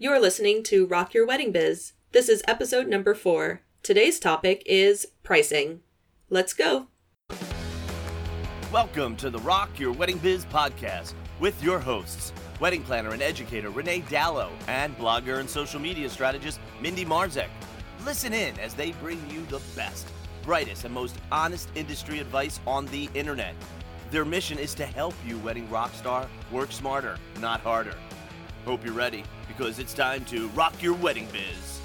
You're listening to Rock Your Wedding Biz. This is episode number four. Today's topic is pricing. Let's go. Welcome to the Rock Your Wedding Biz podcast with your hosts, wedding planner and educator Renee Dallow and blogger and social media strategist Mindy Marzek. Listen in as they bring you the best, brightest, and most honest industry advice on the internet. Their mission is to help you, wedding rock star, work smarter, not harder. Hope you're ready because it's time to rock your wedding biz.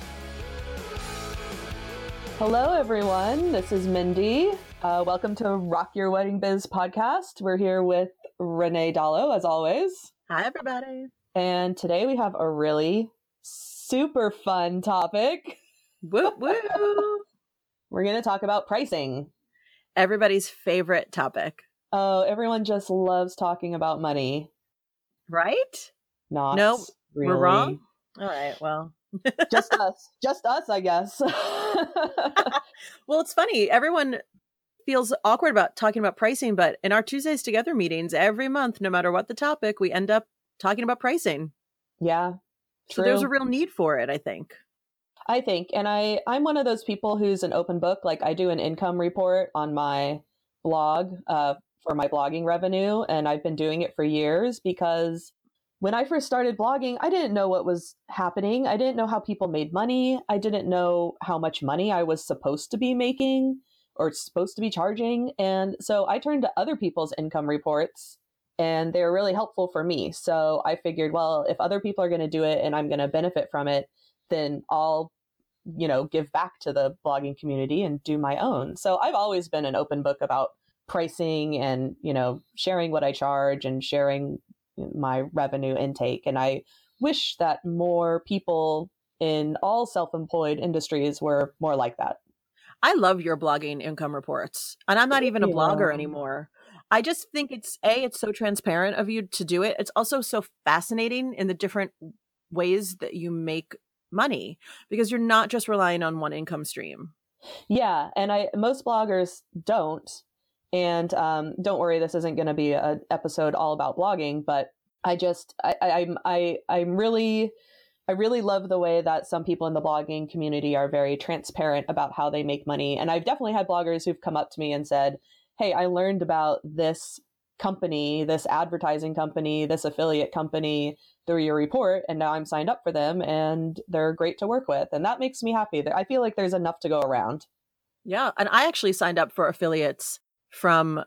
Hello, everyone. This is Mindy. Uh, welcome to Rock Your Wedding Biz podcast. We're here with Renee Dallow, as always. Hi, everybody. And today we have a really super fun topic. Whoop, whoop. We're going to talk about pricing. Everybody's favorite topic, Oh, everyone just loves talking about money. right? Not Nope, really. We're wrong. All right. Well, just us. Just us, I guess. well, it's funny. Everyone feels awkward about talking about pricing, but in our Tuesdays Together meetings every month, no matter what the topic, we end up talking about pricing. yeah. So there's a real need for it, I think. I think, and I I'm one of those people who's an open book. Like I do an income report on my blog uh, for my blogging revenue, and I've been doing it for years because when I first started blogging, I didn't know what was happening. I didn't know how people made money. I didn't know how much money I was supposed to be making or supposed to be charging, and so I turned to other people's income reports. And they were really helpful for me. So I figured, well, if other people are going to do it and I'm going to benefit from it, then I'll, you know, give back to the blogging community and do my own. So I've always been an open book about pricing and, you know, sharing what I charge and sharing my revenue intake. And I wish that more people in all self employed industries were more like that. I love your blogging income reports. And I'm not even a blogger anymore. I just think it's A, it's so transparent of you to do it. It's also so fascinating in the different ways that you make money because you're not just relying on one income stream. Yeah, and I most bloggers don't. And um, don't worry, this isn't going to be an episode all about blogging, but I just I, I'm I I'm really I really love the way that some people in the blogging community are very transparent about how they make money. And I've definitely had bloggers who've come up to me and said, "Hey, I learned about this company, this advertising company, this affiliate company through your report, and now I'm signed up for them, and they're great to work with." And that makes me happy. I feel like there's enough to go around. Yeah, and I actually signed up for affiliates from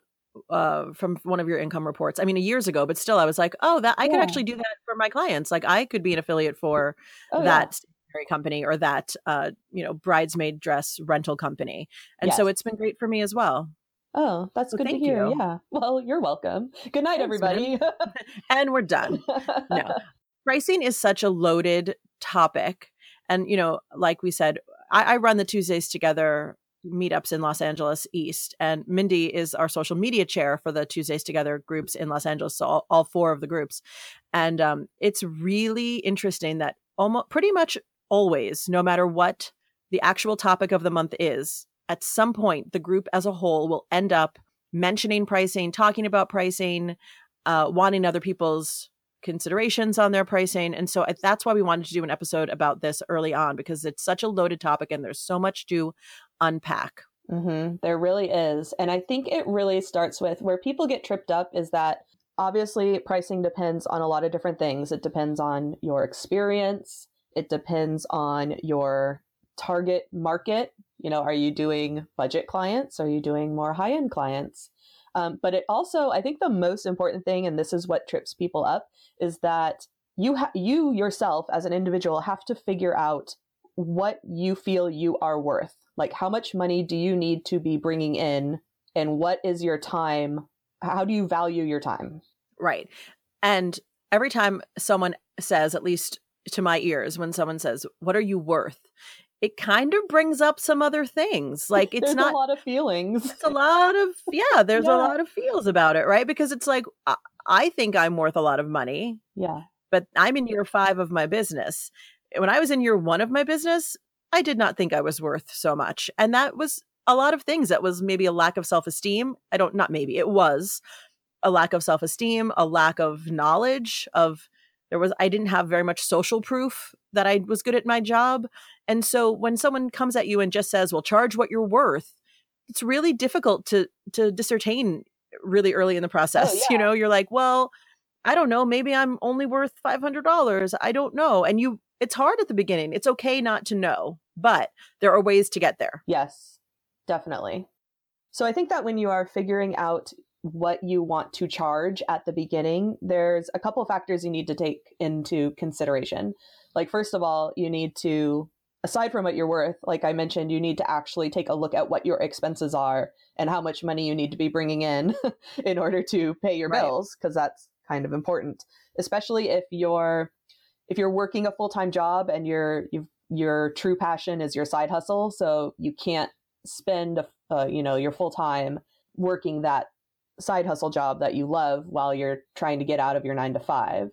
uh from one of your income reports. I mean, years ago, but still I was like, "Oh, that I could actually do that for my clients. Like I could be an affiliate for Oh, that stationery company or that uh, you know, bridesmaid dress rental company." And so it's been great for me as well. Oh, that's So good to hear. you. Yeah. Well, you're welcome. Good night, Thanks, everybody. And we're done. No. pricing is such a loaded topic and you know like we said I, I run the tuesdays together meetups in los angeles east and mindy is our social media chair for the tuesdays together groups in los angeles so all, all four of the groups and um, it's really interesting that almost pretty much always no matter what the actual topic of the month is at some point the group as a whole will end up mentioning pricing talking about pricing uh, wanting other people's considerations on their pricing. And so that's why we wanted to do an episode about this early on because it's such a loaded topic and there's so much to unpack. hmm There really is. And I think it really starts with where people get tripped up is that obviously pricing depends on a lot of different things. It depends on your experience, it depends on your target market. You know, are you doing budget clients? Are you doing more high end clients? Um, but it also, I think the most important thing, and this is what trips people up, is that you ha- you yourself as an individual have to figure out what you feel you are worth. Like, how much money do you need to be bringing in, and what is your time? How do you value your time? Right. And every time someone says, at least to my ears, when someone says, What are you worth? It kind of brings up some other things. Like it's not a lot of feelings. it's a lot of yeah there's Yeah. a lot of feels about it right because it's like I, I think i'm worth a lot of money Yeah. but i'm in year five of my business when i was in year one of my business i did not think i was worth so much and that was a lot of things. That was maybe a lack of self-esteem. I don't not maybe it was a lack of self-esteem a lack of knowledge of there was i didn't have very much social proof that i was good at my job and so when someone comes at you and just says well charge what you're worth it's really difficult to to discertain really early in the oh, process Oh, you know? You're like well i don't know maybe i'm only worth $500 i don't know and you it's hard at the beginning. It's okay not to know but there are ways to get there Yes, definitely. So I think that when you are figuring out what you want to charge at the beginning, there's a couple of factors you need to take into consideration. Like, first of all, you need to, aside from what you're worth, like I mentioned, you need to actually take a look at what your expenses are and how much money you need to be bringing in in order to pay your Right. bills, because that's kind of important, especially if you're if you're working a full-time job and you're you've, your true passion is your side hustle so you can't spend uh, you know your full time working that side hustle job that you love while you're trying to get out of your 9 to 5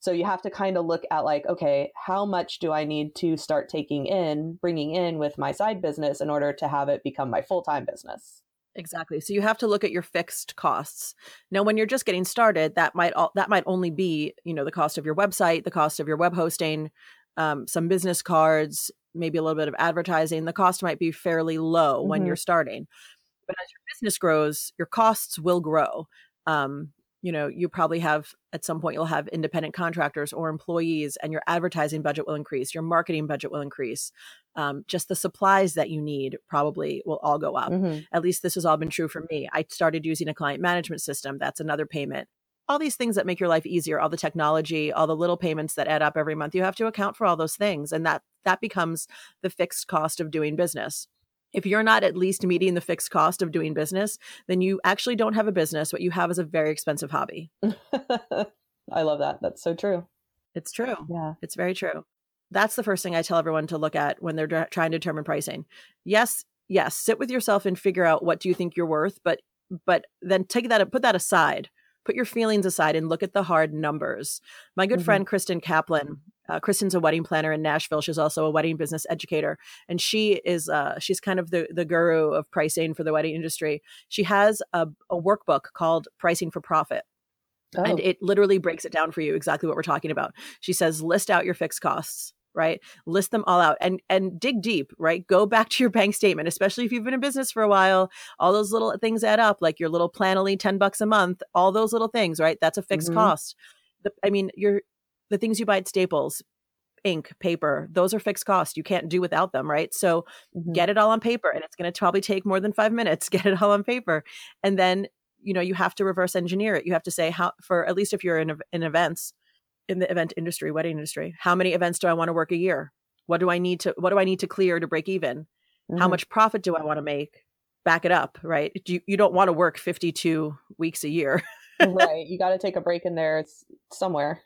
so you have to kind of look at like okay how much do i need to start taking in bringing in with my side business in order to have it become my full-time business Exactly. So you have to look at your fixed costs. Now when you're just getting started, that might all, that might only be, you know, the cost of your website, the cost of your web hosting, um, some business cards, maybe a little bit of advertising. The cost might be fairly low when Mhm. you're starting. But as your business grows, your costs will grow. Um, you know, you probably have at some point you'll have independent contractors or employees, and your advertising budget will increase, your marketing budget will increase. Um, just the supplies that you need probably will all go up Mhm. at least this has all been true for me. I started using a client management system. That's another payment. All these things that make your life easier, all the technology, all the little payments that add up every month, you have to account for all those things. And that that becomes the fixed cost of doing business. If you're not at least meeting the fixed cost of doing business, then you actually don't have a business. What you have is a very expensive hobby. i love that that's so true It's true. yeah It's very true. That's the first thing I tell everyone to look at when they're trying to determine pricing. Yes, yes, sit with yourself and figure out what do you think you're worth, but but then take that put that aside. Put your feelings aside and look at the hard numbers. My good Mhm. friend Kristen Kaplan, uh, Kristen's a wedding planner in Nashville. She's also a wedding business educator, and she is uh, she's kind of the the guru of pricing for the wedding industry. She has a, a workbook called Pricing for Profit oh. and it literally breaks it down for you exactly what we're talking about she says list out your fixed costs right? List them all out and and dig deep right? Go back to your bank statement especially if you've been in business for a while. All those little things add up like your little Planoly 10 bucks a month all those little things right? That's a fixed Mhm. cost. The, i mean your the things you buy at staples ink paper those are fixed costs. You can't do without them right? So Mhm. get it all on paper and it's going to probably take more than five minutes. Get it all on paper. And then you know you have to reverse engineer it. You have to say how for at least if you're in, in events in the event industry wedding industry how many events do i want to work a year what do i need to what do i need to clear to break even how Mhm. much profit do i want to make back it up right you, you don't want to work 52 weeks a year right you got to take a break in there it's somewhere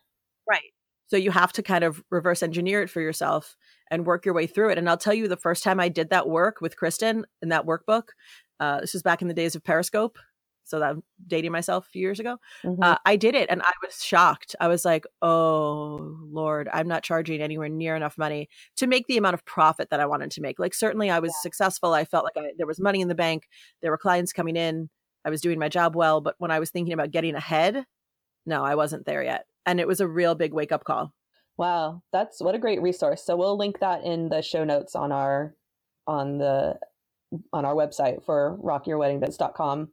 Right. So you have to kind of reverse engineer it for yourself and work your way through it. And I'll tell you, the first time I did that work with Kristen in that workbook, uh, this was back in the days of Periscope. So that I'm dating myself a few years ago. Mhm. Uh, I did it and I was shocked. I was like, oh, Lord, I'm not charging anywhere near enough money to make the amount of profit that I wanted to make. Like, certainly I was successful. I felt like I, there was money in the bank, there were clients coming in, I was doing my job well. But when I was thinking about getting ahead, no, I wasn't there yet. And it was a real big wake up call. Wow, that's what a great resource. So we'll link that in the show notes on our on the on our website for rockyourweddingbiz.com.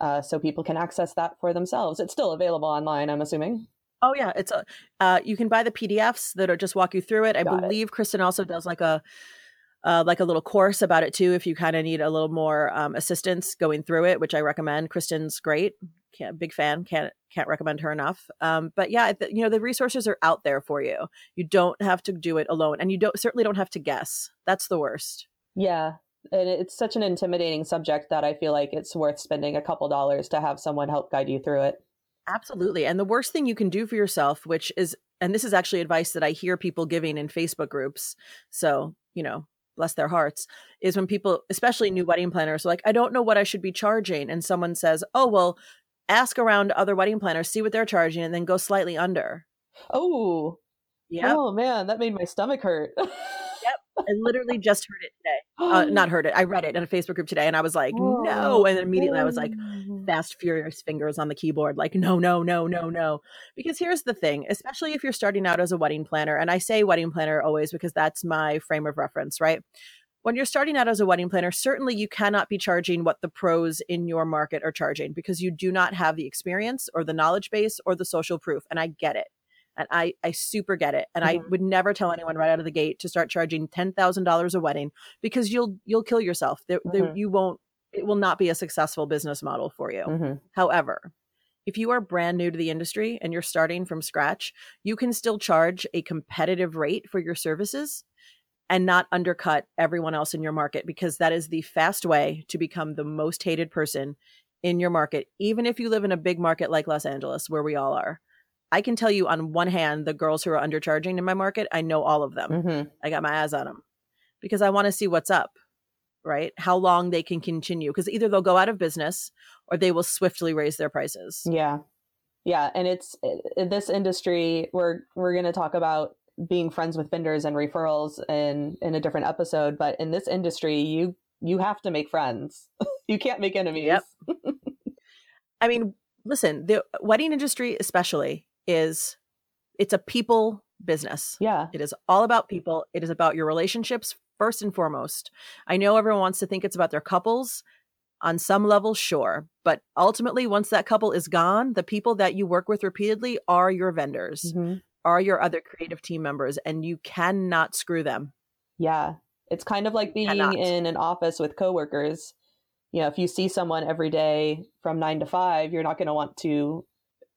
Uh, so people can access that for themselves. It's still available online, I'm assuming. Oh yeah, it's a uh, you can buy the PDFs that are just walk you through it. I Got it. believe Kristen also does like a uh, like a little course about it too. If you kind of need a little more um, assistance going through it, which I recommend. Kristen's great. Can't, big fan. Can't can't recommend her enough. Um, but yeah, the, you know the resources are out there for you. You don't have to do it alone, and you don't certainly don't have to guess. That's the worst. Yeah. And it's such an intimidating subject that I feel like it's worth spending a couple dollars to have someone help guide you through it. Absolutely. And the worst thing you can do for yourself, which is, and this is actually advice that I hear people giving in Facebook groups. So, you know, bless their hearts, is when people, especially new wedding planners, are like, I don't know what I should be charging. And someone says, oh, well, ask around other wedding planners, see what they're charging, and then go slightly under. Oh, Yeah. oh man, that made my stomach hurt. I literally just heard it today. Uh, not heard it. I read it in a Facebook group today, and I was like, no. And then immediately I was like, fast, furious fingers on the keyboard, like, no, no, no, no, no. Because here's the thing, especially if you're starting out as a wedding planner, and I say wedding planner always because that's my frame of reference, right? When you're starting out as a wedding planner, certainly you cannot be charging what the pros in your market are charging because you do not have the experience or the knowledge base or the social proof. And I get it and I I super get it. And mm-hmm. I would never tell anyone right out of the gate to start charging ten thousand dollars a wedding because you'll you'll kill yourself. mm-hmm. you won't. It will not be a successful business model for you. Mm-hmm. However, if you are brand new to the industry and you're starting from scratch, you can still charge a competitive rate for your services and not undercut everyone else in your market because that is the fast way to become the most hated person in your market, even if you live in a big market like Los Angeles, where we all are. I can tell you on one hand, the girls who are undercharging in my market, I know all of them. Mm-hmm. I got my eyes on them because I want to see what's up, right? How long they can continue because either they'll go out of business or they will swiftly raise their prices. Yeah. Yeah, and it's in this industry we're we're going to talk about being friends with vendors and referrals in in a different episode, but in this industry you you have to make friends. you can't make enemies. Yep. I mean, listen, the wedding industry especially is it's a people business. Yeah. It is all about people. It is about your relationships first and foremost. I know everyone wants to think it's about their couples. On some level, sure. But ultimately, once that couple is gone, the people that you work with repeatedly are your vendors, mm-hmm. are your other creative team members, and you cannot screw them. Yeah. It's kind of like being in an office with coworkers. You know, if you see someone every day from nine to five, you're not going to want to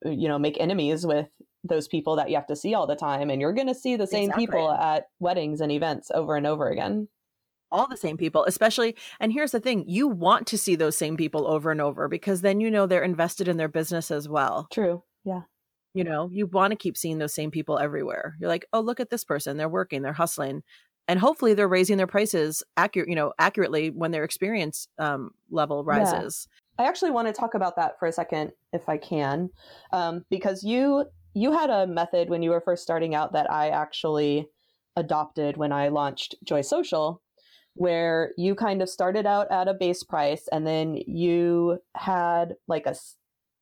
you know make enemies with those people that you have to see all the time and you're going to see the same exactly. people at weddings and events over and over again. All the same people especially and here's the thing you want to see those same people over and over because then you know they're invested in their business as well. True yeah. You know you want to keep seeing those same people everywhere. You're like oh look at this person they're working they're hustling and hopefully they're raising their prices accurate you know accurately when their experience um, level rises I actually want to talk about that for a second, if I can, um, because you you had a method when you were first starting out that I actually adopted when I launched Joy Social, where you kind of started out at a base price and then you had like a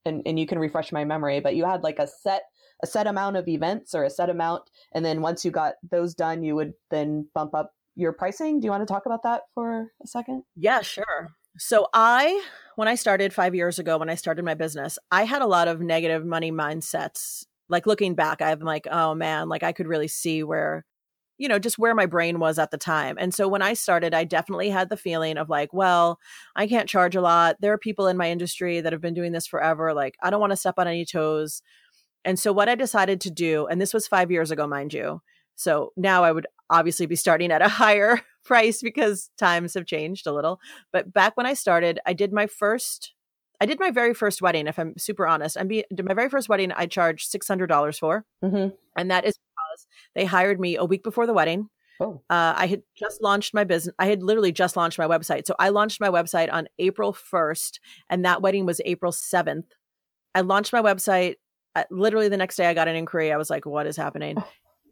and, and you can refresh my memory, but you had like a set a set amount of events or a set amount, and then once you got those done, you would then bump up your pricing. Do you want to talk about that for a second? Yeah, sure. So I, when I started five years ago, when I started my business, I had a lot of negative money mindsets. Like looking back, I'm like, oh man, like I could really see where, you know, just where my brain was at the time. And so when I started, I definitely had the feeling of like, well, I can't charge a lot. There are people in my industry that have been doing this forever. Like, I don't want to step on any toes. And so what I decided to do, and this was five years ago, mind you. So now I would obviously be starting at a higher price because times have changed a little. But back when I started, I did my first I did my very first wedding, if I'm super honest. I'm be, my very first wedding I charged six hundred dollars for. Mm-hmm. And that is because they hired me a week before the wedding. Oh. Uh, I had just launched my business. I had literally just launched my website. So I launched my website on April 1st, and that wedding was April 7th. I launched my website. Uh, literally the next day, I got an inquiry. I was like, what is happening?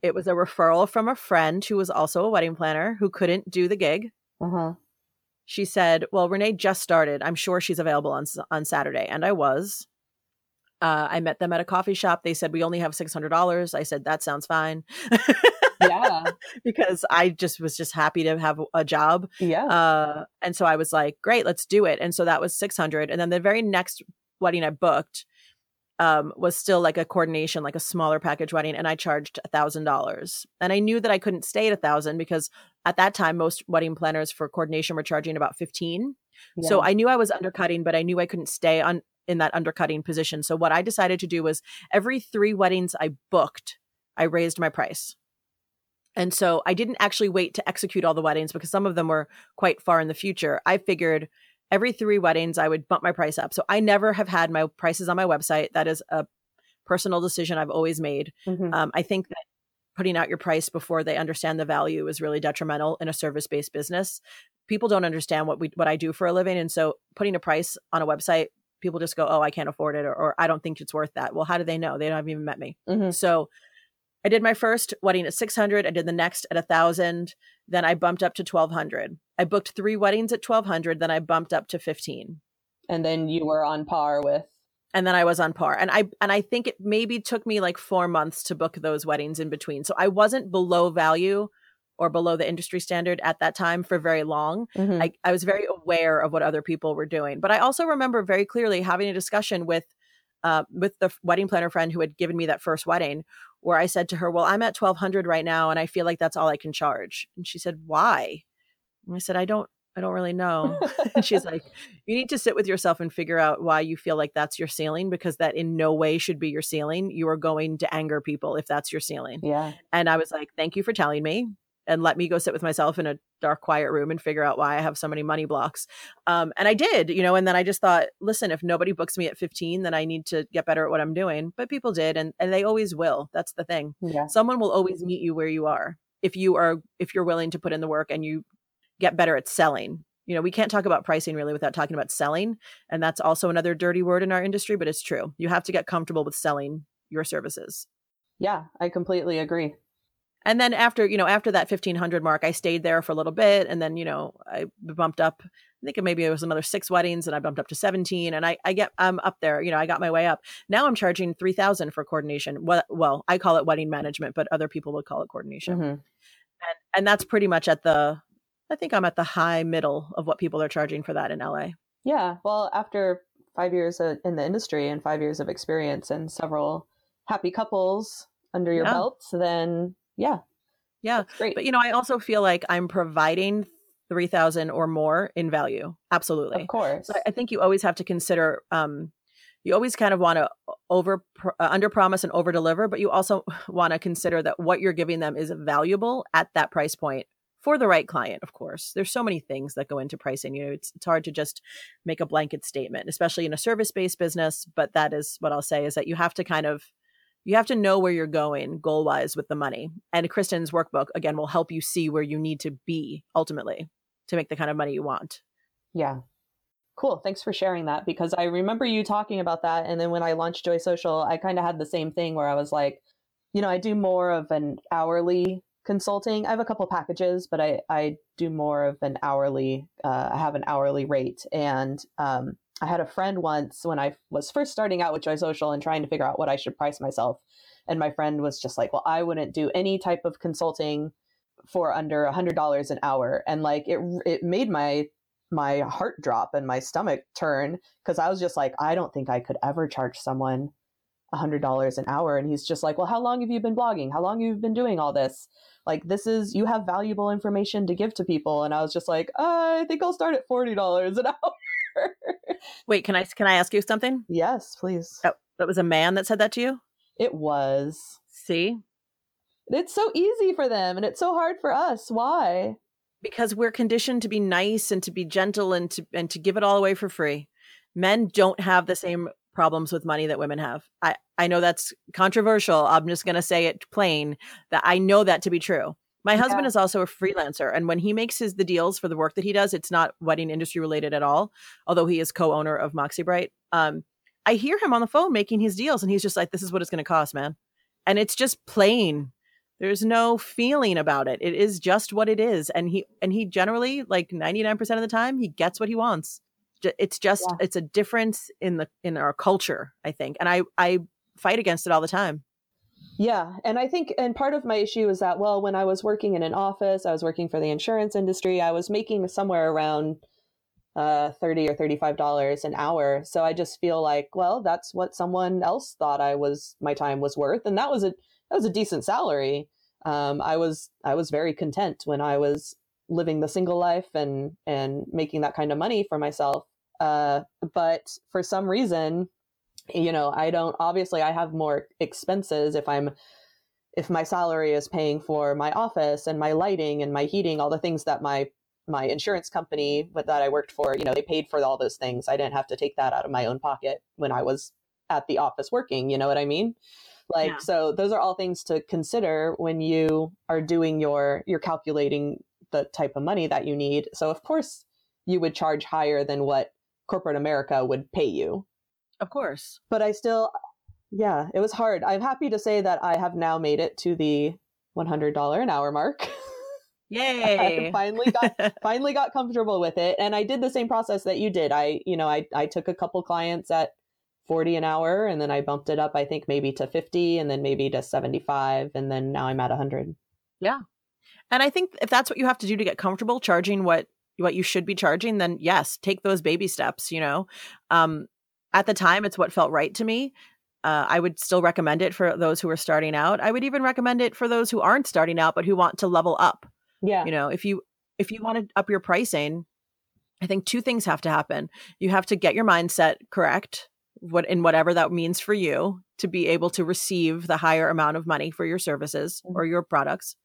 It was a referral from a friend who was also a wedding planner who couldn't do the gig. Uh-huh. She said, "Well, Renee just started. I'm sure she's available on on Saturday." And I was. Uh, I met them at a coffee shop. They said we only have six hundred dollars. I said that sounds fine. yeah, because I just was just happy to have a job. Yeah, uh, and so I was like, great, let's do it. And so that was six hundred. And then the very next wedding I booked, um, was still like a coordination, like a smaller package wedding, and I charged a thousand dollars. And I knew that I couldn't stay at a thousand because at that time most wedding planners for coordination were charging about fifteen. Yeah. So I knew I was undercutting, but I knew I couldn't stay on in that undercutting position. So what I decided to do was every three weddings I booked, I raised my price. And so I didn't actually wait to execute all the weddings because some of them were quite far in the future. I figured every three weddings i would bump my price up so i never have had my prices on my website that is a personal decision i've always made mm-hmm. um, i think that putting out your price before they understand the value is really detrimental in a service-based business people don't understand what we what i do for a living and so putting a price on a website people just go oh i can't afford it or, or i don't think it's worth that well how do they know they don't even met me mm-hmm. so I did my first wedding at 600. I did the next at a thousand. Then I bumped up to 1200. I booked three weddings at 1200. Then I bumped up to 15. And then you were on par with. And then I was on par. And I and I think it maybe took me like four months to book those weddings in between. So I wasn't below value or below the industry standard at that time for very long. Mhm. I, I was very aware of what other people were doing. But I also remember very clearly having a discussion with uh, with the wedding planner friend who had given me that first wedding, where I said to her, "Well, I'm at twelve hundred right now, and I feel like that's all I can charge." And she said, "Why?" And I said, "I don't, I don't really know." and she's like, "You need to sit with yourself and figure out why you feel like that's your ceiling, because that in no way should be your ceiling. You are going to anger people if that's your ceiling." yeah. And I was like, thank you for telling me and let me go sit with myself in a dark, quiet room and figure out why I have so many money blocks. Um, and I did, you know, and then I just thought, listen, if nobody books me at 15, then I need to get better at what I'm doing. But people did, and, and they always will. That's the thing. Yeah. Someone will always meet you where you are if you are if you're willing to put in the work and you get better at selling. You know, we can't talk about pricing really without talking about selling. And that's also another dirty word in our industry, but it's true. You have to get comfortable with selling your services. Yeah. I completely agree. And then after, you know, after that 1500 mark, I stayed there for a little bit. And then, you know, I bumped up, I think maybe it was another six weddings and I bumped up to 17 and I, I get, I'm up there, you know, I got my way up. Now I'm charging 3000 for coordination. Well, well, I call it wedding management, but other people would call it coordination. Mhm. And, and that's pretty much at the, I think I'm at the high middle of what people are charging for that in LA. Yeah. Well, after five years in the industry and five years of experience and several happy couples under your Yeah. belt, then yeah, Yeah. great. But, you know, I also feel like I'm providing 3000 or more in value. Absolutely. of course. So I- I think you always have to consider. Um, you always kind of want to over uh, under promise and over deliver, but you also want to consider that what you're giving them is valuable at that price point for the right client. Of course, there's so many things that go into pricing. You know, it's it's hard to just make a blanket statement, especially in a service based business. But that is what I'll say is that you have to kind of you have to know where you're going goal wise with the money. And Kristen's workbook again will help you see where you need to be ultimately to make the kind of money you want. Yeah. Cool. Thanks for sharing that because I remember you talking about that. And then when I launched Joy Social, I kind of had the same thing where I was like, you know, I do more of an hourly consulting. I have a couple packages, but I, I do more of an hourly, uh, I have an hourly rate. And um, I had a friend once when I was first starting out with Joy Social and trying to figure out what I should price myself. And my friend was just like, well, I wouldn't do any type of consulting for under a hundred dollars an hour. And like, it, it made my my heart drop and my stomach turn because I was just like, I don't think I could ever charge someone a hundred dollars an hour. And he's just like, Well, how long have you been blogging? How long have you been doing all this? Like, this is you have valuable information to give to people. And I was just like, I think I'll start at forty dollars an hour. Wait, can I can I ask you something? yes, please. Oh, that was a man that said that to you? It was. See? It's so easy for them and it's so hard for us. Why? Because we're conditioned to be nice and to be gentle and to and to give it all away for free. Men don't have the same problems with money that women have. I I know that's controversial. I'm just going to say it plain that I know that to be true. My husband is also a freelancer and when he makes his the deals for the work that he does, it's not wedding industry related at all, although he is co-owner of Moxie Bright. Um I hear him on the phone making his deals and he's just like this is what it's going to cost, man. And it's just plain there's no feeling about it. It is just what it is. And he and he generally like 99% of the time he gets what he wants. It's just Yeah. it's a difference in the in our culture, I think. And I I fight against it all the time. Yeah. And I think, and part of my issue is that, well, when I was working in an office, I was working for the insurance industry, I was making somewhere around uh, 30 or $35 an hour. So I just feel like, well, that's what someone else thought I was, my time was worth. And that was a, that was a decent salary. Um, I was, I was very content when I was living the single life and, and making that kind of money for myself. Uh, but for some reason, you know i don't obviously i have more expenses if i'm if my salary is paying for my office and my lighting and my heating all the things that my my insurance company but that i worked for you know they paid for all those things. I didn't have to take that out of my own pocket when i was at the office working you know what i mean? Like Yeah. so those are all things to consider when you are doing your you're calculating the type of money that you need. So of course you would charge higher than what corporate america would pay you Of course. but I still Yeah, it was hard. I'm happy to say that I have now made it to the $100 an hour mark. Yay! I finally got finally got comfortable with it, and I did the same process that you did. I, you know, I I took a couple clients at 40 an hour, and then I bumped it up. I think maybe to 50, and then maybe to 75, and then now I'm at 100. Yeah, and I think if that's what you have to do to get comfortable charging what what you should be charging, then yes, take those baby steps. You know, um, at the time, it's what felt right to me. Uh, I would still recommend it for those who are starting out. I would even recommend it for those who aren't starting out but who want to level up. Yeah. You know, if you if you want to up your pricing, I think two things have to happen. You have to get your mindset correct, what in whatever that means for you to be able to receive the higher amount of money for your services Mm-hmm. or your products.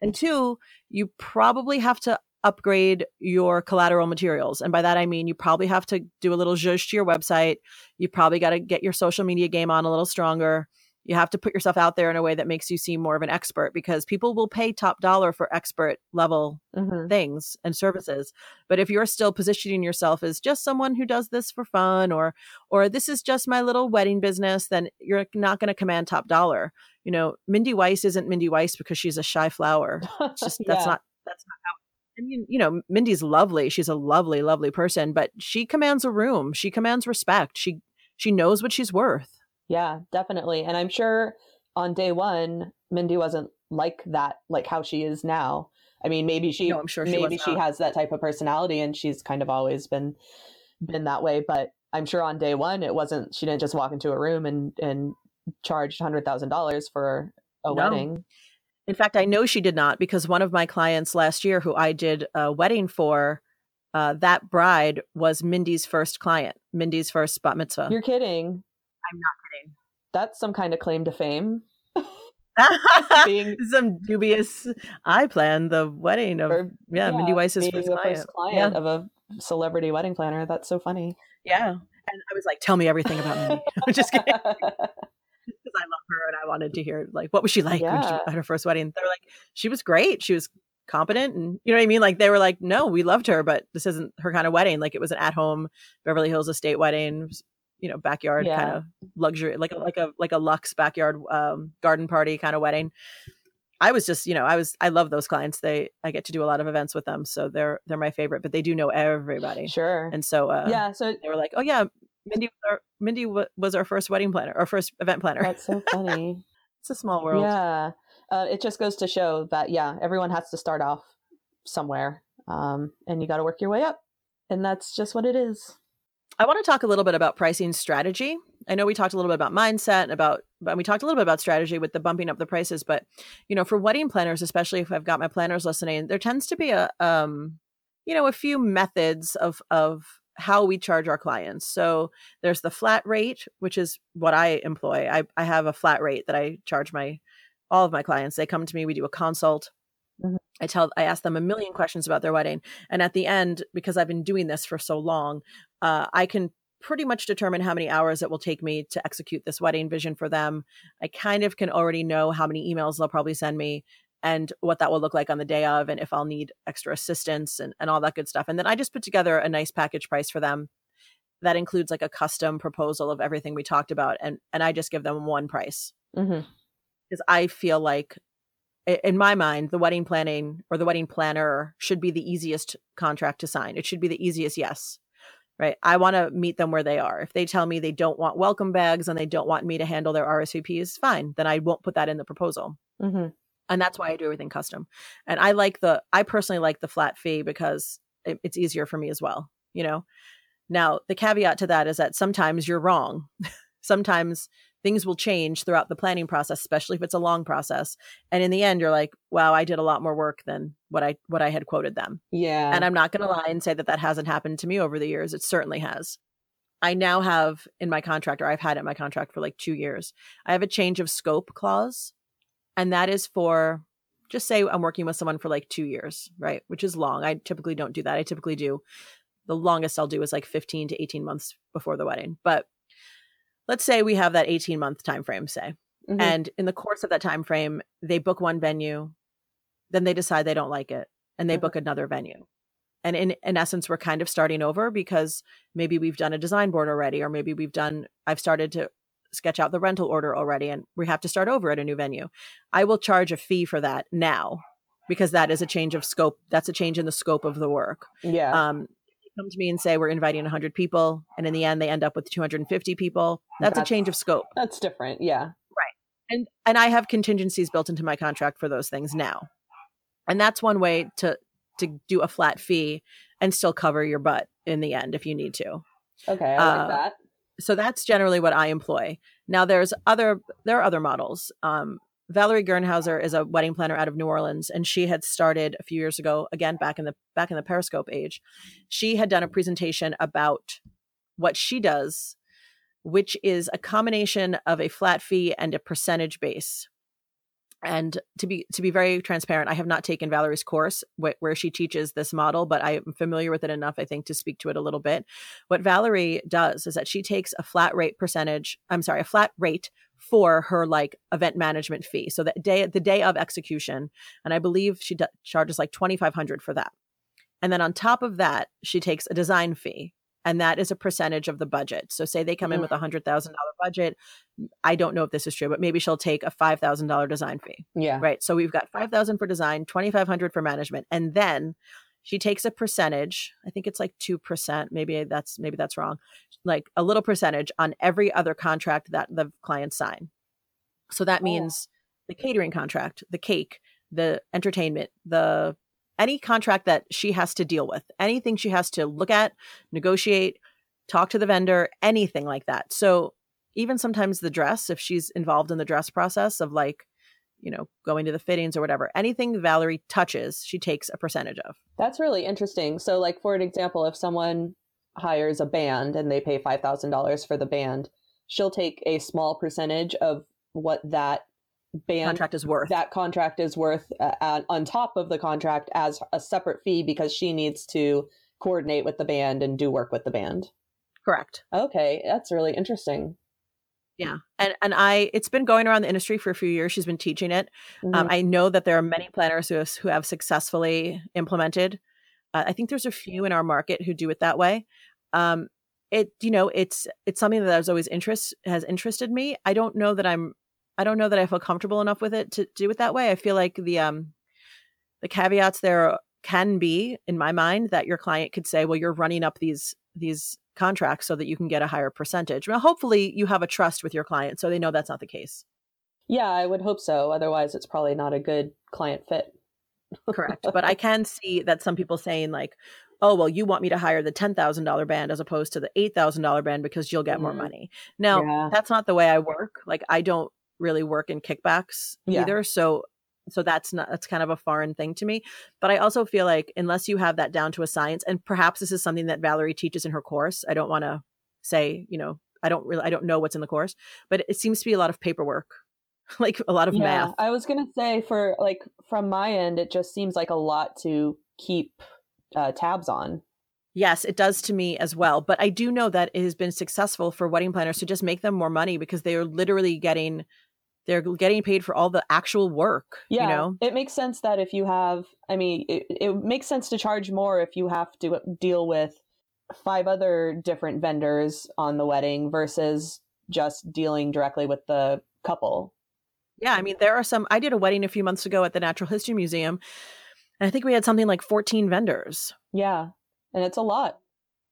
And two, you probably have to upgrade your collateral materials. And by that I mean you probably have to do a little zhuzh to your website. You probably got to get your social media game on a little stronger. You have to put yourself out there in a way that makes you seem more of an expert because people will pay top dollar for expert level Mm-hmm. things and services but if you're still positioning yourself as just someone who does this for fun or or this is just my little wedding business then you're not going to command top dollar you know mindy weiss isn't mindy weiss because she's a shy flower it's just that's not that's not how I mean, you know, Mindy's lovely. She's a lovely, lovely person, but she commands a room. She commands respect. She she knows what she's worth. Yeah, definitely. And I'm sure on day one, Mindy wasn't like that, like how she is now. I mean, maybe she, No, I'm sure she maybe she has that type of personality, and she's kind of always been been that way. But I'm sure on day one, it wasn't. She didn't just walk into a room and and charge hundred thousand dollars for a No. wedding. In fact, I know she did not because one of my clients last year, who I did a wedding for, uh, that bride was Mindy's first client, Mindy's first bat mitzvah. You're kidding. I'm not kidding. That's some kind of claim to fame. Being Some dubious. I planned the wedding of or, yeah, Mindy Weiss's first the client. first client of a celebrity wedding planner. That's so funny. Yeah, and I was like, "Tell me everything about Mindy." I'm just kidding. I love her and I wanted to hear like what was she like when she at her first wedding. They're like, she was great. She was competent and you know what I mean? Like they were like, no, we loved her, but this isn't her kind of wedding. Like it was an at home Beverly Hills estate wedding, you know, backyard Yeah. kind of luxury, like a like a like a luxe backyard um garden party kind of wedding. I was just, you know, I was I love those clients. They I get to do a lot of events with them, so they're they're my favorite, but they do know everybody. sure. And so uh yeah. So they were like, "Oh yeah, Mindy was our, Mindy was our first wedding planner, our first event planner." that's so funny. It's a small world. Yeah. Uh, it just goes to show that, yeah, everyone has to start off somewhere um, and you got to work your way up. And that's just what it is. I want to talk a little bit about pricing strategy. I know we talked a little bit about mindset and about, but we talked a little bit about strategy with the bumping up the prices. But you know, for wedding planners, especially if I've got my planners listening, there tends to be a, um, you know, a few methods of of how we charge our clients. So there's the flat rate, which is what I employ. I I have a flat rate that I charge my all of my clients. They come to me, we do a consult. Mhm. I tell I ask them a million questions about their wedding. And at the end, because I've been doing this for so long, uh, I can pretty much determine how many hours it will take me to execute this wedding vision for them. I kind of can already know how many emails they'll probably send me and what that will look like on the day of and if I'll need extra assistance and, and all that good stuff. And then I just put together a nice package price for them that includes like a custom proposal of everything we talked about and and I just give them one price Mm-hmm. because I feel like in my mind the wedding planning or the wedding planner should be the easiest contract to sign. It should be the easiest yes. Right? I want to meet them where they are. If they tell me they don't want welcome bags and they don't want me to handle their RSVPs, fine. Then I won't put that in the proposal. Mm-hmm. And that's why I do everything custom. And I like the I personally like the flat fee because it, it's easier for me as well, you know. Now, the caveat to that is that sometimes you're wrong. sometimes things will change throughout the planning process, especially if it's a long process. And in the end, you're like, "Wow, I did a lot more work than what I what I had quoted them." Yeah. And I'm not going to lie and say that that hasn't happened to me over the years. It certainly has. I now have in my contract, or I've had it in my contract for like two years, I have a change of scope clause. And that is for, just say I'm working with someone for like two years, right? Which is long. I typically don't do that. I typically do the longest I'll do is like 15 to 18 months before the wedding. But let's say we have that 18 month time frame, say. Mhm. And in the course of that time frame, they book one venue, then they decide they don't like it, and they Mhm. book another venue. And in in essence, we're kind of starting over because maybe we've done a design board already, or maybe we've done I've started to sketch out the rental order already and we have to start over at a new venue. I will charge a fee for that now because that is a change of scope. That's a change in the scope of the work. Yeah. Um, come to me and say we're inviting 100 people and in the end they end up with 250 people that's, That's- a change of scope That's different. Yeah. Right and and i have contingencies built into my contract for those things now and that's one way to to do a flat fee and still cover your butt in the end if you need to Okay. I Uh, like that. So that's generally what i employ now there's other there are other models um Valerie Gernhauser is a wedding planner out of New Orleans, and she had started a few years ago, again back in the back in the Periscope age. She had done a presentation about what she does, which is a combination of a flat fee and a percentage base. And to be to be very transparent, I have not taken Valerie's course wh- where she teaches this model, but I am familiar with it enough, I think, to speak to it a little bit. What Valerie does is that she takes a flat rate percentage. I'm sorry, a flat rate for her like event management fee. So the day the day of execution, and I believe she d- charges like twenty five hundred for that. And then on top of that, she takes a design fee, and that is a percentage of the budget. So say they come in Mhm. with a hundred thousand dollar budget. I don't know if this is true, but maybe she'll take a five thousand dollar design fee. Yeah. Right. So we've got 5000 for design, 2500 for management. And then she takes a percentage, I think it's like 2%, maybe that's maybe that's wrong. Like a little percentage on every other contract that the clients sign. So that Oh. means the catering contract, the cake, the entertainment, the any contract that she has to deal with, anything she has to look at, negotiate, talk to the vendor, anything like that. So even sometimes the dress, if she's involved in the dress process of like, you know, going to the fittings or whatever, anything Valerie touches, she takes a percentage of. That's really interesting. So, like for an example, if someone hires a band and they pay five thousand dollars for the band, she'll take a small percentage of what that band Contract is worth. that contract is worth uh, uh, on top of the contract as a separate fee because she needs to coordinate with the band and do work with the band. Correct. Okay, that's really interesting. Yeah. And and I it's been going around the industry for a few years. She's been teaching it. Um, Mhm. I know that there are many planners who have, who have successfully implemented. Uh, I think there's a few in our market who do it that way. Um, it you know it's it's something that has always interest has interested me. I don't know that I'm I don't know that I feel comfortable enough with it to do it that way. I feel like the um the caveats there can be in my mind that your client could say, well, you're running up these these contracts so that you can get a higher percentage. Well, hopefully you have a trust with your client so they know that's not the case. yeah, I would hope so. Otherwise, it's probably not a good client fit. Correct. but I can see that some people saying like, "Oh, well, you want me to hire the ten thousand dollar band as opposed to the eight thousand dollar band because you'll get more Mhm. money." Now, Yeah. that's not the way I work. Like, I don't really work in kickbacks Yeah. either. So, so that's not that's kind of a foreign thing to me. But I also feel like unless you have that down to a science, and perhaps this is something that Valerie teaches in her course. I don't want to say, you know, I don't really, I don't know what's in the course, but it seems to be a lot of paperwork, like a lot of yeah, math. I was gonna say for like from my end, it just seems like a lot to keep uh, tabs on. Yes, it does to me as well. But I do know that it has been successful for wedding planners to just make them more money because they are literally getting they're getting paid for all the actual work. Yeah, You know? it makes sense that if you have, I mean, it, it makes sense to charge more if you have to uh, deal with five other different vendors on the wedding versus just dealing directly with the couple. Yeah, I mean, there are some I did a wedding a few months ago at the Natural History Museum, and I think we had something like 14 vendors. Yeah, and it's a lot.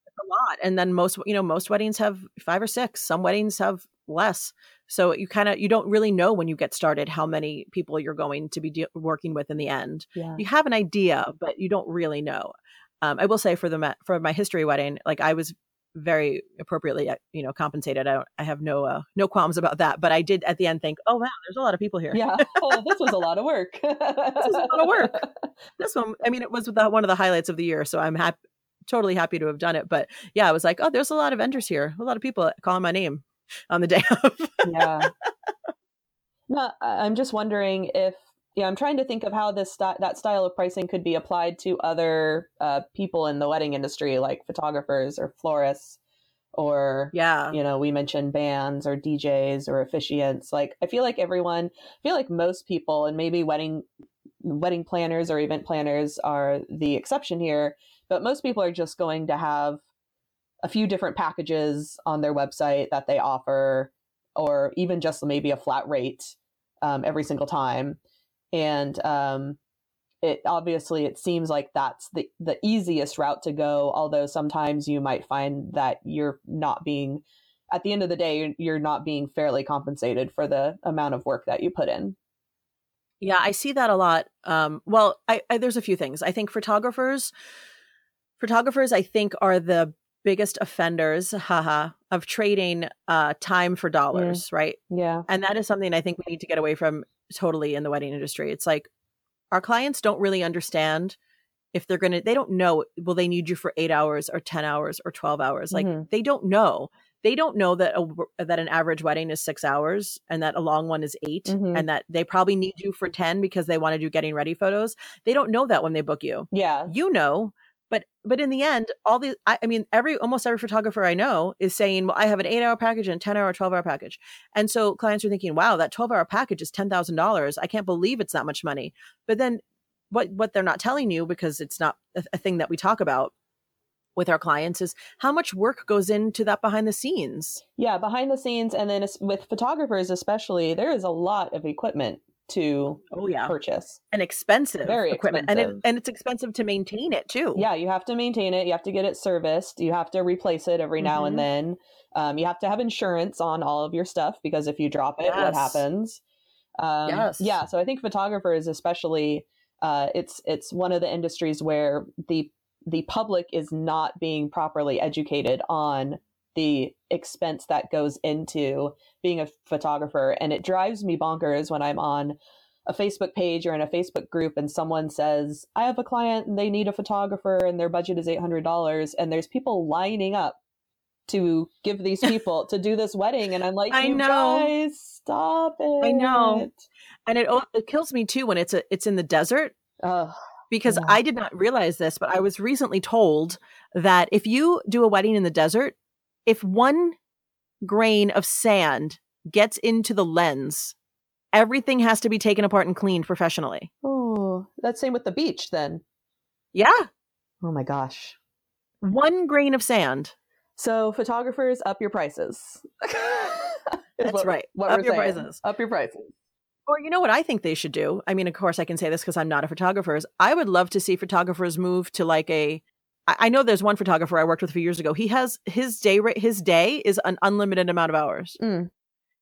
a lot and then most you know most weddings have five or six some weddings have less so you kind of you don't really know when you get started how many people you're going to be de- working with in the end Yeah, you have an idea but you don't really know um, i will say for the for my history wedding like i was very appropriately uh, you know compensated i don't i have no uh, no qualms about that but i did at the end think oh wow there's a lot of people here yeah. Oh, this was a lot of work. this was a lot of work. this one i mean it was the, one of the highlights of the year so i'm happy totally happy to have done it but yeah i was like oh there's a lot of vendors here a lot of people calling my name on the day of yeah. No, I- I'm just wondering if yeah, I'm trying to think of how this sti- that style of pricing could be applied to other uh, people in the wedding industry, like photographers or florists, or yeah you know, we mentioned bands or DJs or officiants. Like, I feel like everyone, I feel like most people, and maybe wedding wedding planners or event planners are the exception here, but most people are just going to have a few different packages on their website that they offer or even just maybe a flat rate um, every single time. And um, it obviously it seems like that's the the easiest route to go. Although sometimes you might find that you're not being at the end of the day you're, not being fairly compensated for the amount of work that you put in. Yeah, I see that a lot. Um, well, I, I, there's a few things. I think photographers, photographers, I think are the biggest offenders, haha, of trading uh, time for dollars, right? Yeah, and that is something I think we need to get away from totally in the wedding industry. It's like our clients don't really understand if they're going to they don't know will they need you for 8 hours or 10 hours or 12 hours like mm-hmm. they don't know they don't know that a, that an average wedding is six hours and that a long one is 8 mm-hmm. and that they probably need you for 10 because they want to do getting ready photos they don't know that when they book you yeah you know but but in the end all the I, I, mean every almost every photographer i know is saying well i have an eight hour package and a 10 hour 12 hour package. And so clients are thinking wow that 12 hour package is $10000 i can't believe it's that much money. But then what what they're not telling you because it's not a, a thing that we talk about with our clients is how much work goes into that behind the scenes. Yeah, behind the scenes, and then with photographers especially, there is a lot of equipment to oh yeah purchase and expensive very equipment expensive. and it, and it's expensive to maintain it too yeah you have to maintain it you have to get it serviced you have to replace it every now mm-hmm. and then um, you have to have insurance on all of your stuff because if you drop it yes. what happens um, yes. yeah so i think photographers especially uh, it's it's one of the industries where the the public is not being properly educated on the expense that goes into being a photographer. And it drives me bonkers when i'm on a facebook page or in a facebook group and someone says i have a client and they need a photographer and their budget is $800 and there's people lining up to give these people to do this wedding. And i'm like i know. guys, stop it i know. and it it kills me too when it's a it's in the desert because yeah. I did not realize this, but I was recently told that if you do a wedding in the desert, if one grain of sand gets into the lens, everything has to be taken apart and cleaned professionally. Oh, that's same with the beach then. Yeah. Oh my gosh. One grain of sand. So photographers, up your prices. that's what, right. What up your saying. prices. Up your prices. Or you know what I think they should do? I mean, of course I can say this because I'm not a photographer. Is I would love to see photographers move to like a I know there's one photographer I worked with a few years ago. He has his day rate his day is an unlimited amount of hours. Mm.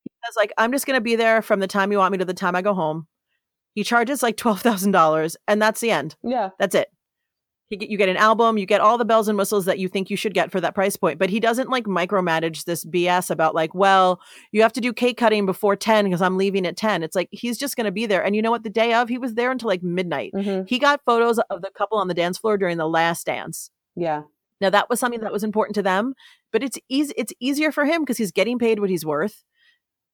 He says like I'm just gonna be there from the time you want me to the time I go home. He charges like twelve thousand dollars and that's the end. Yeah. That's it He get, you get an album, you get all the bells and whistles that you think you should get for that price point. But he doesn't like micromanage this BS about like, well, you have to do cake cutting before 10 because I'm leaving at 10. It's like he's just going to be there. And you know what? The day of, he was there until like midnight. Mm-hmm. He got photos of the couple on the dance floor during the last dance. Yeah. Now that was something that was important to them, but it's easy it's easier for him because he's getting paid what he's worth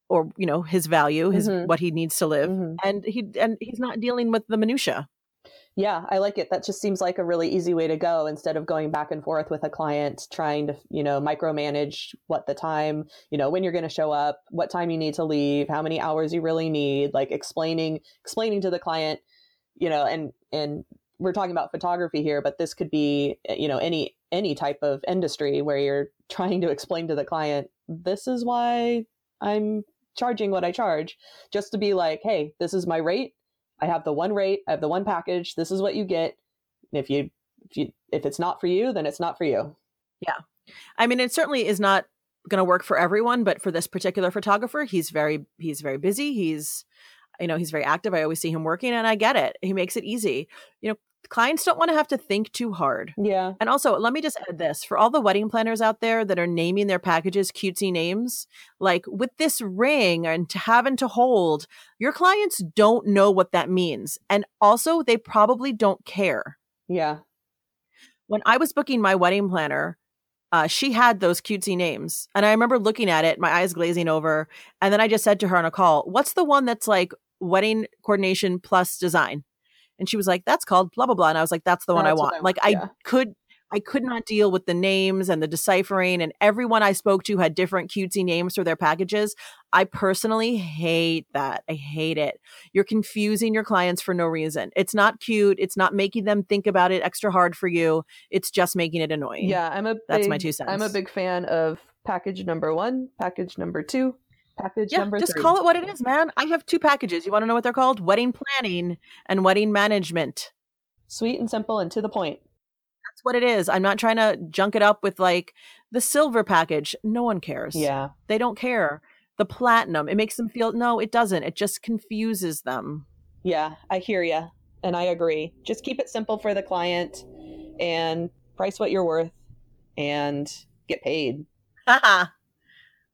or you know his value his mm-hmm. what he needs to live mm-hmm. and he and he's not dealing with the minutia yeah, I like it. That just seems like a really easy way to go instead of going back and forth with a client trying to, you know, micromanage what the time, you know, when you're going to show up, what time you need to leave, how many hours you really need, like explaining explaining to the client, you know, and and we're talking about photography here, but this could be, eh, you know, any any type of industry where you're trying to explain to the client, this is why I'm charging what I charge, just to be like, hey, this is my rate I have the one rate, I have the one package. This is what you get. And if you if you if it's not for you, then it's not for you. Yeah. I mean, it certainly is not going to work for everyone, but for this particular photographer, he's very he's very busy. He's you know, he's very active. I always see him working and I get it. He makes it easy. You know, clients don't want to have to think too hard. Yeah. And also, let me just add this for all the wedding planners out there that are naming their packages cutesy names, like with this ring and to having to hold, your clients don't know what that means. And also, they probably don't care. Yeah. When I was booking my wedding planner, uh, she had those cutesy names. And I remember looking at it, my eyes glazing over. And then I just said to her on a call, What's the one that's like wedding coordination plus design? And she was like, that's called blah, blah, blah. And I was like, that's the one I want. I like, yeah. I could. I could not deal with the names and the deciphering, and everyone I spoke to had different cutesy names for their packages. I personally hate that. I hate it. You're confusing your clients for no reason. It's not cute. It's not making them think about it extra hard for you. It's just making it annoying. Yeah, I'm a. That's my two cents. I'm a big fan of package number one, package number two, Package Yeah, number just three. call it what it is, man. I have two packages. You want to know what they're called? Wedding planning and wedding management. Sweet and simple and to the point. That's what it is. I'm not trying to junk it up with like the silver package. No one cares. Yeah. They don't care. The platinum, it makes them feel no, it doesn't. It just confuses them. Yeah, I hear you. And I agree. Just keep it simple for the client and price what you're worth and get paid. Haha.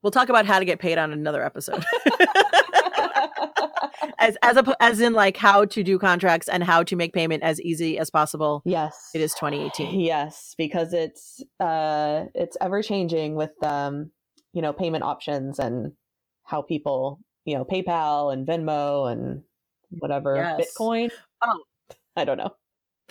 we'll talk about how to get paid on another episode. as as a, as in like how to do contracts and how to make payment as easy as possible. yes. It is 2018. Yes, because it's uh it's ever changing with um you know payment options and how people, you know, PayPal and Venmo and whatever Yes. Bitcoin. Oh. I don't know.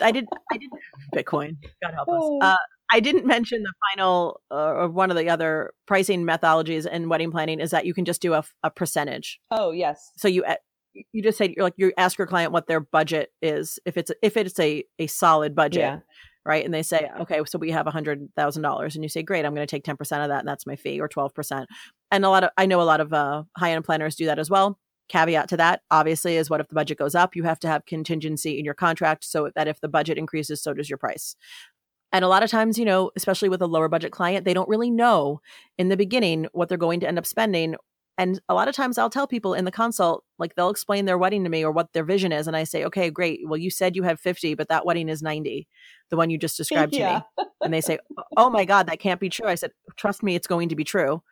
I did I did Bitcoin. God help us. Oh. Uh, I didn't mention the final uh, or one of the other pricing methodologies in wedding planning is that you can just do a, a percentage. Oh, yes. So you uh, you just say you're like you ask your client what their budget is if it's if it's a a solid budget. Yeah. right? And they say, okay, so we have a hundred thousand dollars, and you say, great, I'm going to take ten percent of that, and that's my fee, or twelve percent. And a lot of I know a lot of uh, high end planners do that as well. Caveat to that, obviously, is what if the budget goes up? You have to have contingency in your contract so that if the budget increases, so does your price. And a lot of times, you know, especially with a lower budget client, they don't really know in the beginning what they're going to end up spending. And a lot of times I'll tell people in the consult, like they'll explain their wedding to me or what their vision is. And I say, okay, great. Well, you said you have 50, but that wedding is 90, the one you just described to me. And they say, oh my God, that can't be true. I said, trust me, it's going to be true.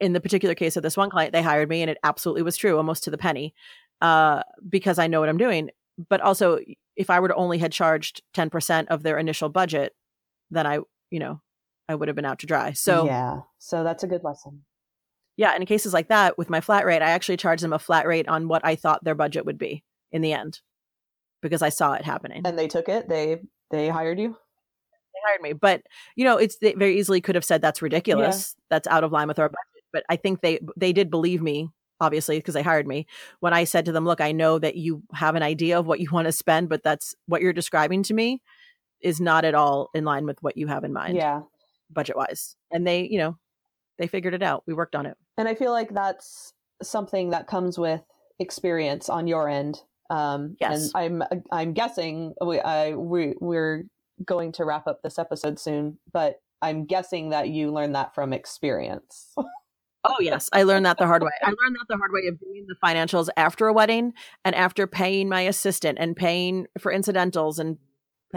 In the particular case of this one client, they hired me and it absolutely was true, almost to the penny, uh, because I know what I'm doing. But also, if I were to only had charged 10% of their initial budget, then I, you know, I would have been out to dry. So yeah. So that's a good lesson. yeah, and in cases like that, with my flat rate, I actually charged them a flat rate on what I thought their budget would be in the end, because I saw it happening. And they took it. They they hired you. they hired me, but you know, it's they very easily could have said that's ridiculous, that's out of line with our budget. But I think they they did believe me, obviously, because they hired me. When I said to them, "Look, I know that you have an idea of what you want to spend, but that's what you're describing to me is not at all in line with what you have in mind, Yeah. budget wise." And they, you know, they figured it out. We worked on it. And I feel like that's something that comes with experience on your end. Um, Yes. And I'm I'm guessing we I we we're going to wrap up this episode soon, but I'm guessing that you learned that from experience. Oh yes, I learned that the hard way. I learned that the hard way of doing the financials after a wedding and after paying my assistant and paying for incidentals and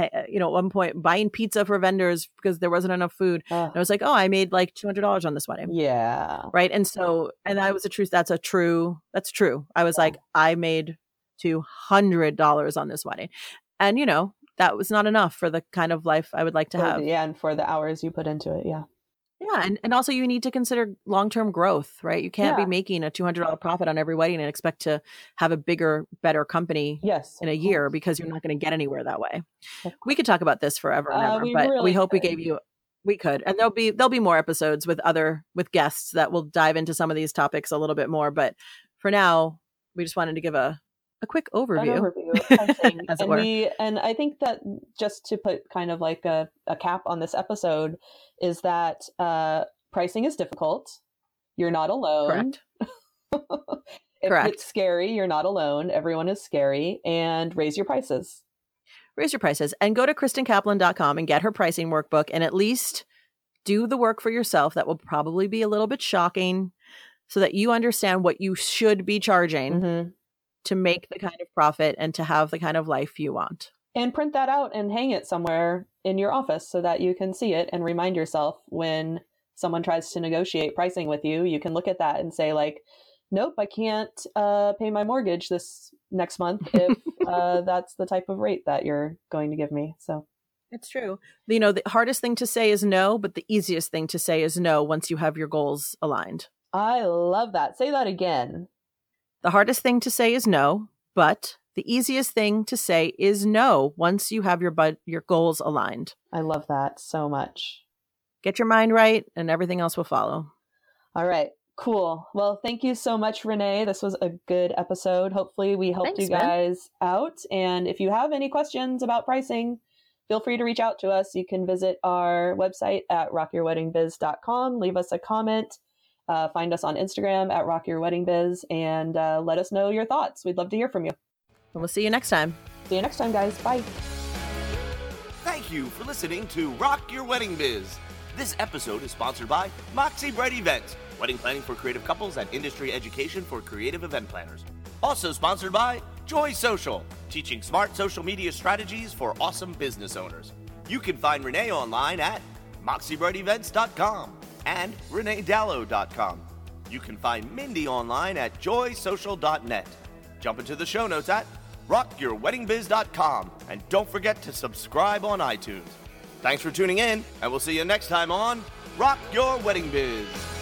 Uh, you know at one point buying pizza for vendors because there wasn't enough food. Ugh. And I was like, oh, I made like two hundred dollars on this wedding, yeah. right? And so, and that was a truth. That's a true. That's true. I was Yeah. like, I made two hundred dollars on this wedding, and you know that was not enough for the kind of life I would like to have. yeah, and for the hours you put into it, yeah. Yeah, and, and also you need to consider long term growth, right? You can't Yeah. be making a two hundred dollar profit on every wedding and expect to have a bigger, better company Yes. in a year course. because you're not going to get anywhere that way. We could talk about this forever and Uh, ever, we but really we hope we gave you we could, and there'll be there'll be more episodes with other with guests that will dive into some of these topics a little bit more. But for now, we just wanted to give a a quick overview. overview of pricing. As it and we and I think that just to put kind of like a, a cap on this episode is that uh pricing is difficult. You're not alone. Correct. if Correct. it's scary, you're not alone. Everyone is scary and raise your prices. raise your prices and go to kristenkaplan.com and get her pricing workbook and at least do the work for yourself that will probably be a little bit shocking so that you understand what you should be charging Mm-hmm. To make the kind of profit and to have the kind of life you want And print that out and hang it somewhere in your office so that you can see it and remind yourself when someone tries to negotiate pricing with you. You can look at that and say, like, nope, I can't uh, pay my mortgage this next month if uh, that's the type of rate that you're going to give me. So, it's true you know the hardest thing to say is no but the easiest thing to say is no once you have your goals aligned I love that. Say that again. The hardest thing to say is no but the easiest thing to say is no once you have your bud- your goals aligned I love that so much. get your mind right and everything else will follow All right. Cool. Well, thank you so much, Renee. This was a good episode. Hopefully, we helped Thanks, you man. guys out. And if you have any questions about pricing, feel free to reach out to us. You can visit our website at rockyourweddingbiz.com, leave us a comment. Uh, find us on Instagram at Rock Your Wedding Biz and uh, let us know your thoughts. We'd love to hear from you. And we'll see you next time. See you next time, guys. Bye. Thank you for listening to Rock Your Wedding Biz. This episode is sponsored by Moxie Bright Events, wedding planning for creative couples and industry education for creative event planners. Also sponsored by Joy Social, teaching smart social media strategies for awesome business owners. You can find Renee online at moxiebrightevents.com and reneedallo.com. You can find Mindy online at joysocial.net. Jump into the show notes at rockyourweddingbiz.com and don't forget to subscribe on iTunes. Thanks for tuning in, and we'll see you next time on Rock Your Wedding Biz.